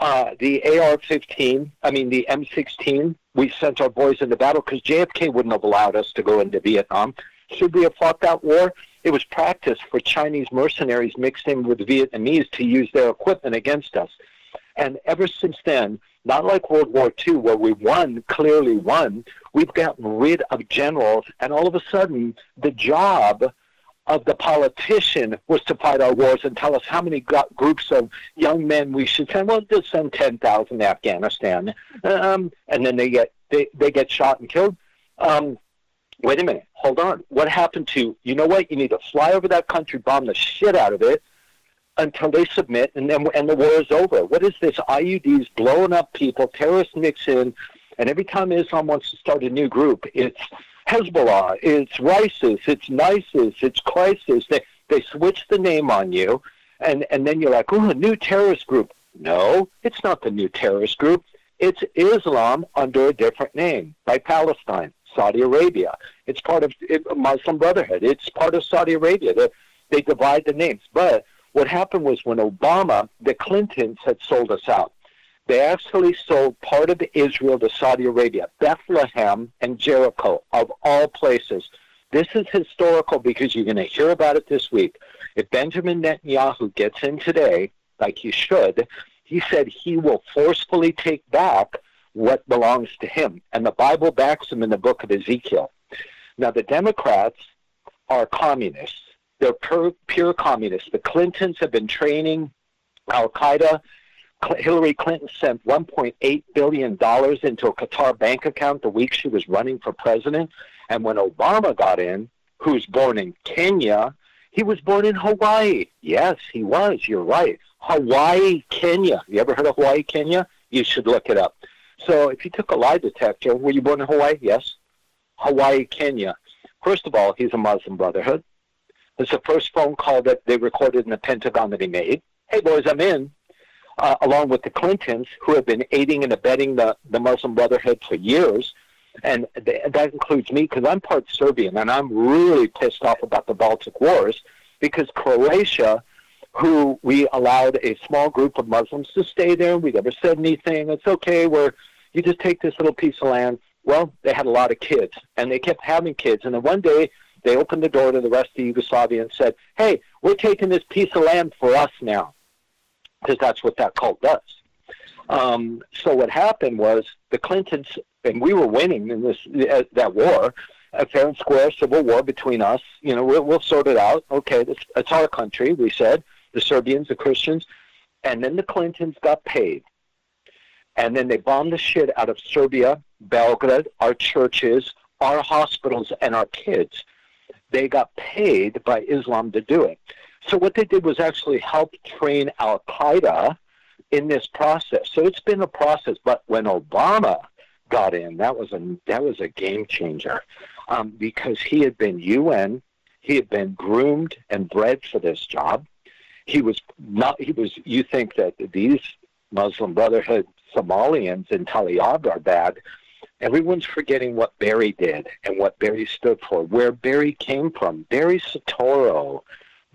Uh, the AR-15, I mean the M16, we sent our boys into battle because JFK wouldn't have allowed us to go into Vietnam. Should we have fought that war? It was practice for Chinese mercenaries mixed in with Vietnamese to use their equipment against us. And ever since then, not like World War II, where we won, clearly won, we've gotten rid of generals, and all of a sudden, the job of the politician was to fight our wars and tell us how many groups of young men we should send. Well, just send ten thousand to Afghanistan, um, and then they get they, they get shot and killed. Um, wait a minute, hold on. What happened to you? Know what? You need to fly over that country, bomb the shit out of it until they submit, and then and the war is over. What is this? IEDs blowing up people, terrorists mix in, and every time Islam wants to start a new group, it's Hezbollah, it's Rises, it's NISIS, it's Crisis. They they switch the name on you, and and then you're like, oh, a new terrorist group. No, it's not the new terrorist group. It's Islam under a different name, by Palestine, Saudi Arabia. It's part of Muslim Brotherhood. It's part of Saudi Arabia. They, they divide the names. But what happened was when Obama, the Clintons had sold us out. They actually sold part of Israel to Saudi Arabia, Bethlehem and Jericho, of all places. This is historical because you're going to hear about it this week. If Benjamin Netanyahu gets in today, like he should, he said he will forcefully take back what belongs to him. And the Bible backs him in the book of Ezekiel. Now, the Democrats are communists. They're pure, pure communists. The Clintons have been training Al Qaeda Hillary Clinton sent $1.8 billion into a Qatar bank account the week she was running for president. And when Obama got in, who was born in Kenya, he was born in Hawaii. Yes, he was. You're right. Hawaii, Kenya. You ever heard of Hawaii, Kenya? You should look it up. So if you took a lie detector, were you born in Hawaii? Yes. Hawaii, Kenya. First of all, he's a Muslim Brotherhood. It's the first phone call that they recorded in the Pentagon that he made. Hey, boys, I'm in uh, along with the Clintons, who have been aiding and abetting the, the Muslim Brotherhood for years. And th- that includes me because I'm part Serbian and I'm really pissed off about the Baltic Wars because Croatia, who we allowed a small group of Muslims to stay there, we never said anything. It's okay. We're, you just take this little piece of land. Well, they had a lot of kids and they kept having kids. And then one day they opened the door to the rest of Yugoslavia and said, hey, we're taking this piece of land for us now because that's what that cult does. Um, so what happened was the Clintons, and we were winning in this uh, that war, a fair and square civil war between us. You know, we'll, we'll sort it out. Okay, this, it's our country. We said the Serbians, the Christians, and then the Clintons got paid, and then they bombed the shit out of Serbia, Belgrade, our churches, our hospitals, and our kids. They got paid by Islam to do it. So what they did was actually help train Al Qaeda in this process. So it's been a process. But when Obama got in, that was a that was a game changer um, because he had been UN, he had been groomed and bred for this job. He was not. He was. You think that these Muslim Brotherhood Somalians in Taliab are bad? Everyone's forgetting what Barry did and what Barry stood for, where Barry came from. Barry Soetoro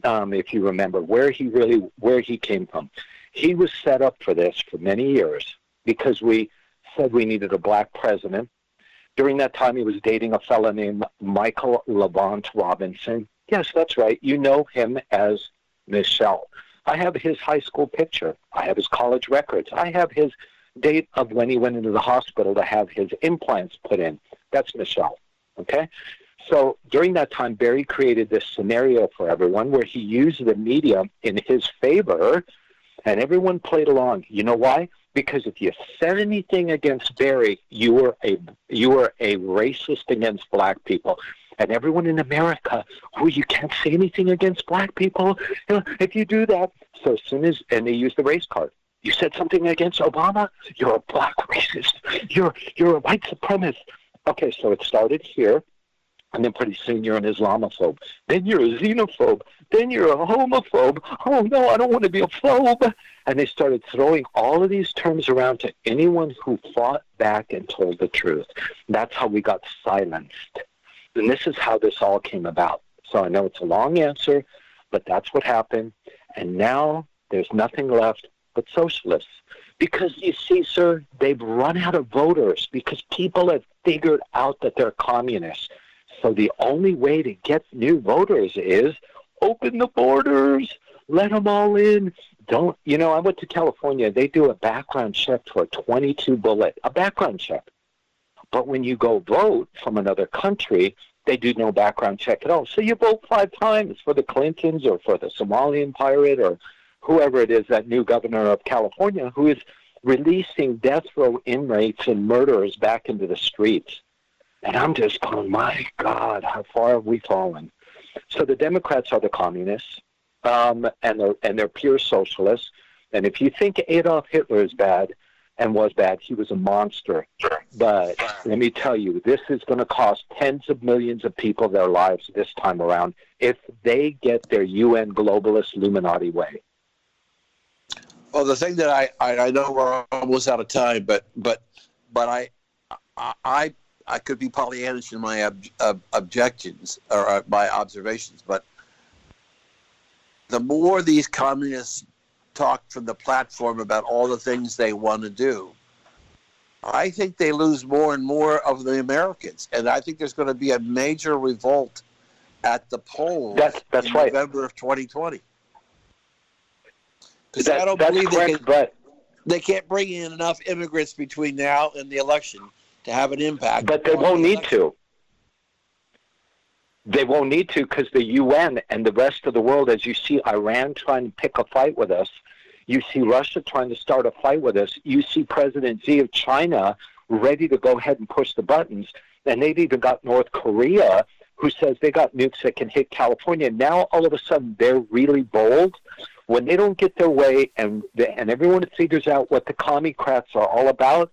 um, if you remember, where he really where he came from. He was set up for this for many years because we said we needed a black president. During that time, he was dating a fellow named Michael LaVaughn Robinson. Yes, that's right. You know him as Michelle. I have his high school picture. I have his college records. I have his date of when he went into the hospital to have his implants put in. That's Michelle. Okay? So during that time, Barry created this scenario for everyone where he used the media in his favor, and everyone played along. You know why? Because if you said anything against Barry, you were a you were a racist against black people. And everyone in America, oh, you can't say anything against black people. If you do that, so as soon as and they use the race card. You said something against Obama, you're a black racist. You're you're a white supremacist. Okay, so it started here and then pretty soon you're an Islamophobe. Then you're a xenophobe. Then you're a homophobe. Oh no, I don't want to be a phobe. And they started throwing all of these terms around to anyone who fought back and told the truth. That's how we got silenced. And this is how this all came about. So I know it's a long answer, but that's what happened. And now there's nothing left but socialists Because you see, sir, they've run out of voters because people have figured out that they're communists. So the only way to get new voters is open the borders, let them all in. Don't, you know, I went to California. They do a background check for a 22 bullet, a background check. But when you go vote from another country, they do no background check at all. So you vote five times for the Clintons or for the Somalian pirate or whoever it is, that new governor of California, who is releasing death row inmates and murderers back into the streets. And I'm just going, my God, how far have we fallen? So the Democrats are the communists, um, and they're and they're pure socialists. And if you think Adolf Hitler is bad and was bad, he was a monster. But let me tell you, this is going to cost tens of millions of people their lives this time around if they get their UN globalist Illuminati way. Well, the thing that I, I, I know we're almost out of time, but but but I I I could be Pollyannish in my ob, ob, objections or uh, my observations, but the more these communists talk from the platform about all the things they want to do, I think they lose more and more of the Americans, and I think there's going to be a major revolt at the polls that's, that's in right. November of 2020. Because That- I don't believe they can, but they can't bring in enough immigrants between now and the election to have an impact. But they won't the need to. They won't need to because the UN and the rest of the world, as you see Iran trying to pick a fight with us, you see Russia trying to start a fight with us, you see President Xi of China ready to go ahead and push the buttons, and they've even got North Korea who says they got nukes that can hit California. Now all of a sudden they're really bold. When they don't get their way and the, and everyone figures out what the commie-crats are all about,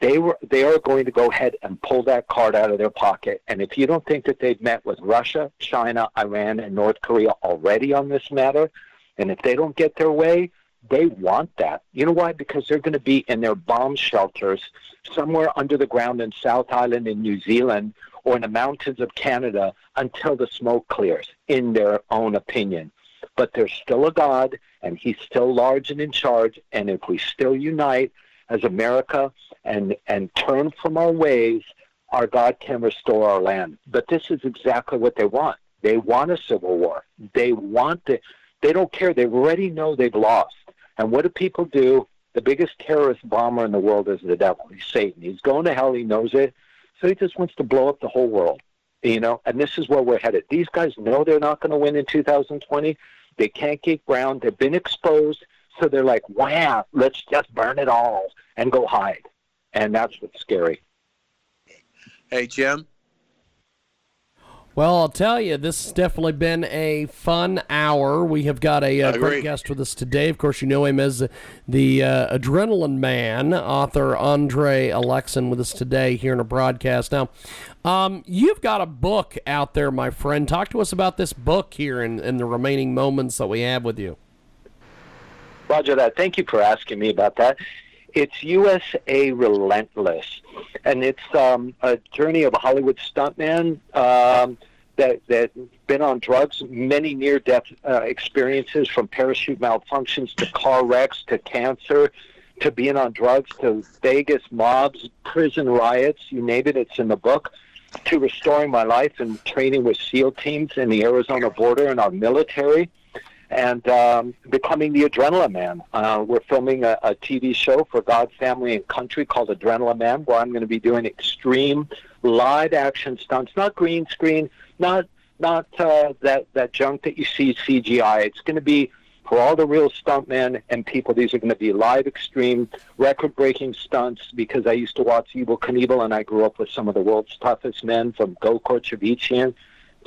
they were they are going to go ahead and pull that card out of their pocket. And if you don't think that they've met with Russia, China, Iran, and North Korea already on this matter, and if they don't get their way, they want that. You know why? Because they're going to be in their bomb shelters somewhere under the ground in South Island in New Zealand or in the mountains of Canada until the smoke clears, in their own opinion. But there's still a God, and He's still large and in charge. And if we still unite as America and and turn from our ways, our God can restore our land. But this is exactly what they want. They want a civil war. They want the. They don't care. They already know they've lost. And what do people do? The biggest terrorist bomber in the world is the devil. He's Satan. He's going to hell. He knows it. So he just wants to blow up the whole world. You know, and this is where we're headed. These guys know they're not going to win in 2020. They can't get ground. They've been exposed. So they're like, wow, let's just burn it all and go hide. And that's what's scary. Hey, Jim. Well, I'll tell you, this has definitely been a fun hour. We have got a, uh great guest with us today. Of course, you know him as the uh, Adrenaline Man, author Andre Alexsen, with us today here in a broadcast. Now, um, you've got a book out there, my friend. Talk to us about this book here in, in the remaining moments that we have with you. Roger that. Thank you for asking me about that. It's USA Relentless, and it's um, a journey of a Hollywood stuntman um, that that been on drugs, many near-death uh, experiences, from parachute malfunctions to car wrecks to cancer, to being on drugs to Vegas mobs, prison riots, you name it. It's in the book. To restoring my life and training with SEAL teams in the Arizona border and our military and um, becoming the Adrenaline Man. Uh, we're filming a, a TV show for God, Family, and Country called Adrenaline Man, where I'm going to be doing extreme live action stunts, not green screen, not not uh, that that junk that you see CGI. It's going to be for all the real stuntmen and people. These are going to be live, extreme, record-breaking stunts. Because I used to watch Evel Knievel, and I grew up with some of the world's toughest men, from Gokor Chivichyan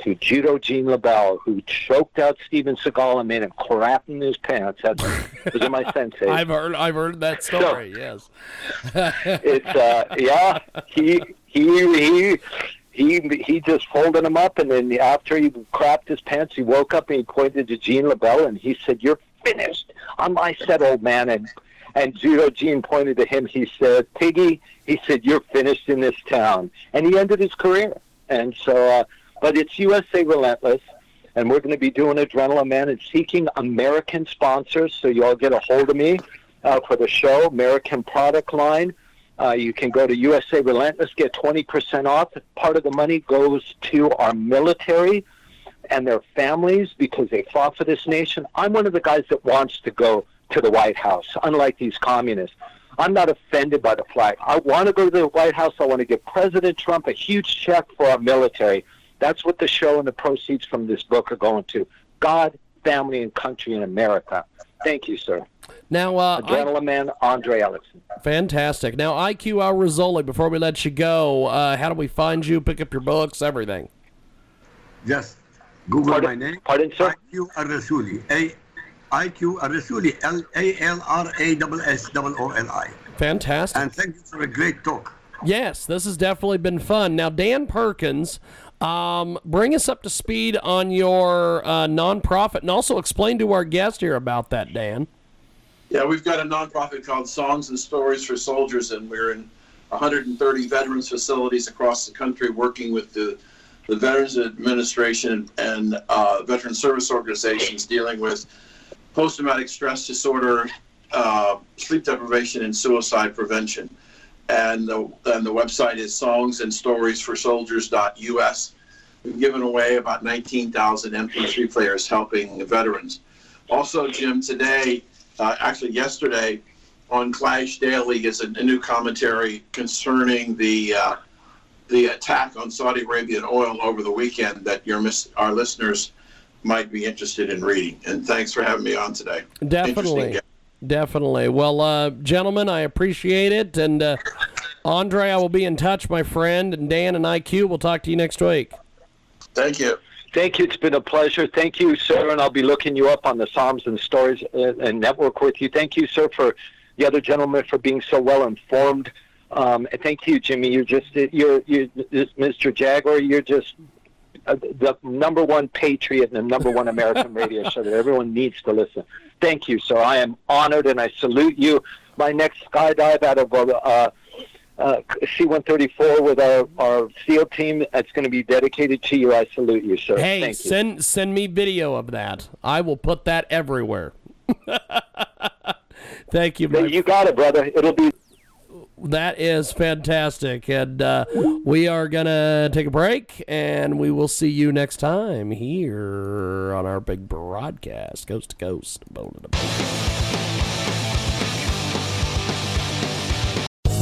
to Judo Gene LeBell, who choked out Steven Seagal and made him crap in his pants. That's those are my sensei. I've heard I've heard that story. yes. it's uh, yeah, he he he. He he just folded him up, and then after he crapped his pants, he woke up and he pointed to Gene LeBell and he said, "You're finished on my set, old man." And and Judo Gene pointed to him. He said, "Piggy," he said, "You're finished in this town." And he ended his career. And so, uh, but it's USA Relentless, and we're going to be doing Adrenaline Man and seeking American sponsors. So you all get a hold of me. uh, for the show, American product line. Uh, you can go to USA Relentless, get 20% off. Part of the money goes to our military and their families because they fought for this nation. I'm one of the guys that wants to go to the White House, unlike these communists. I'm not offended by the flag. I want to go to the White House. I want to give President Trump a huge check for our military. That's what the show and the proceeds from this book are going to. God, family, and country in America. Thank you, sir. Now, uh, gentleman, Andre Ellison. Fantastic. Now, IQ Al Rassooli, before we let you go, uh, how do we find you, pick up your books, everything? Yes. Google pardon, my name. Pardon, sir? IQ Al Rassooli. A IQ Al Rassooli. L A L R A S S O O L I. Fantastic. And thank you for a great talk. Yes, this has definitely been fun. Now, Dan Perkins, um, bring us up to speed on your uh, nonprofit and also explain to our guest here about that, Dan. Yeah, we've got a nonprofit called Songs and Stories for Soldiers, and we're in 130 veterans facilities across the country working with the, the Veterans Administration and uh, veteran service organizations dealing with post traumatic stress disorder, uh, sleep deprivation, and suicide prevention. And the, and the website is songsandstoriesforsoldiers.us. We've given away about 19,000 MP3 players helping veterans. Also, Jim, today, uh, actually yesterday on Clash Daily is a, a new commentary concerning the uh, the attack on Saudi Arabian oil over the weekend that your our listeners might be interested in reading. And thanks for having me on today. Definitely. Definitely. Well, uh, gentlemen, I appreciate it. And uh, Andre, I will be in touch, my friend. And Dan and IQ, we'll talk to you next week. Thank you. Thank you. It's been a pleasure. Thank you, sir. And I'll be looking you up on the Psalms and Stories uh, and network with you. Thank you, sir, for the other gentlemen for being so well informed. Um, and thank you, Jimmy. You're just you're you, Mr. Jaguar. You're just the number one patriot and the number one American radio show that everyone needs to listen. Thank you, sir. I am honored and I salute you. My next skydive out of uh, uh, C-134 with our, our SEAL team. That's going to be dedicated to you. I salute you, sir. Hey, Thank send you. send me video of that. I will put that everywhere. Thank you. you got it, brother. It'll be. That is fantastic, and uh, we are gonna take a break, and we will see you next time here on our big broadcast, coast to coast, bone to bone.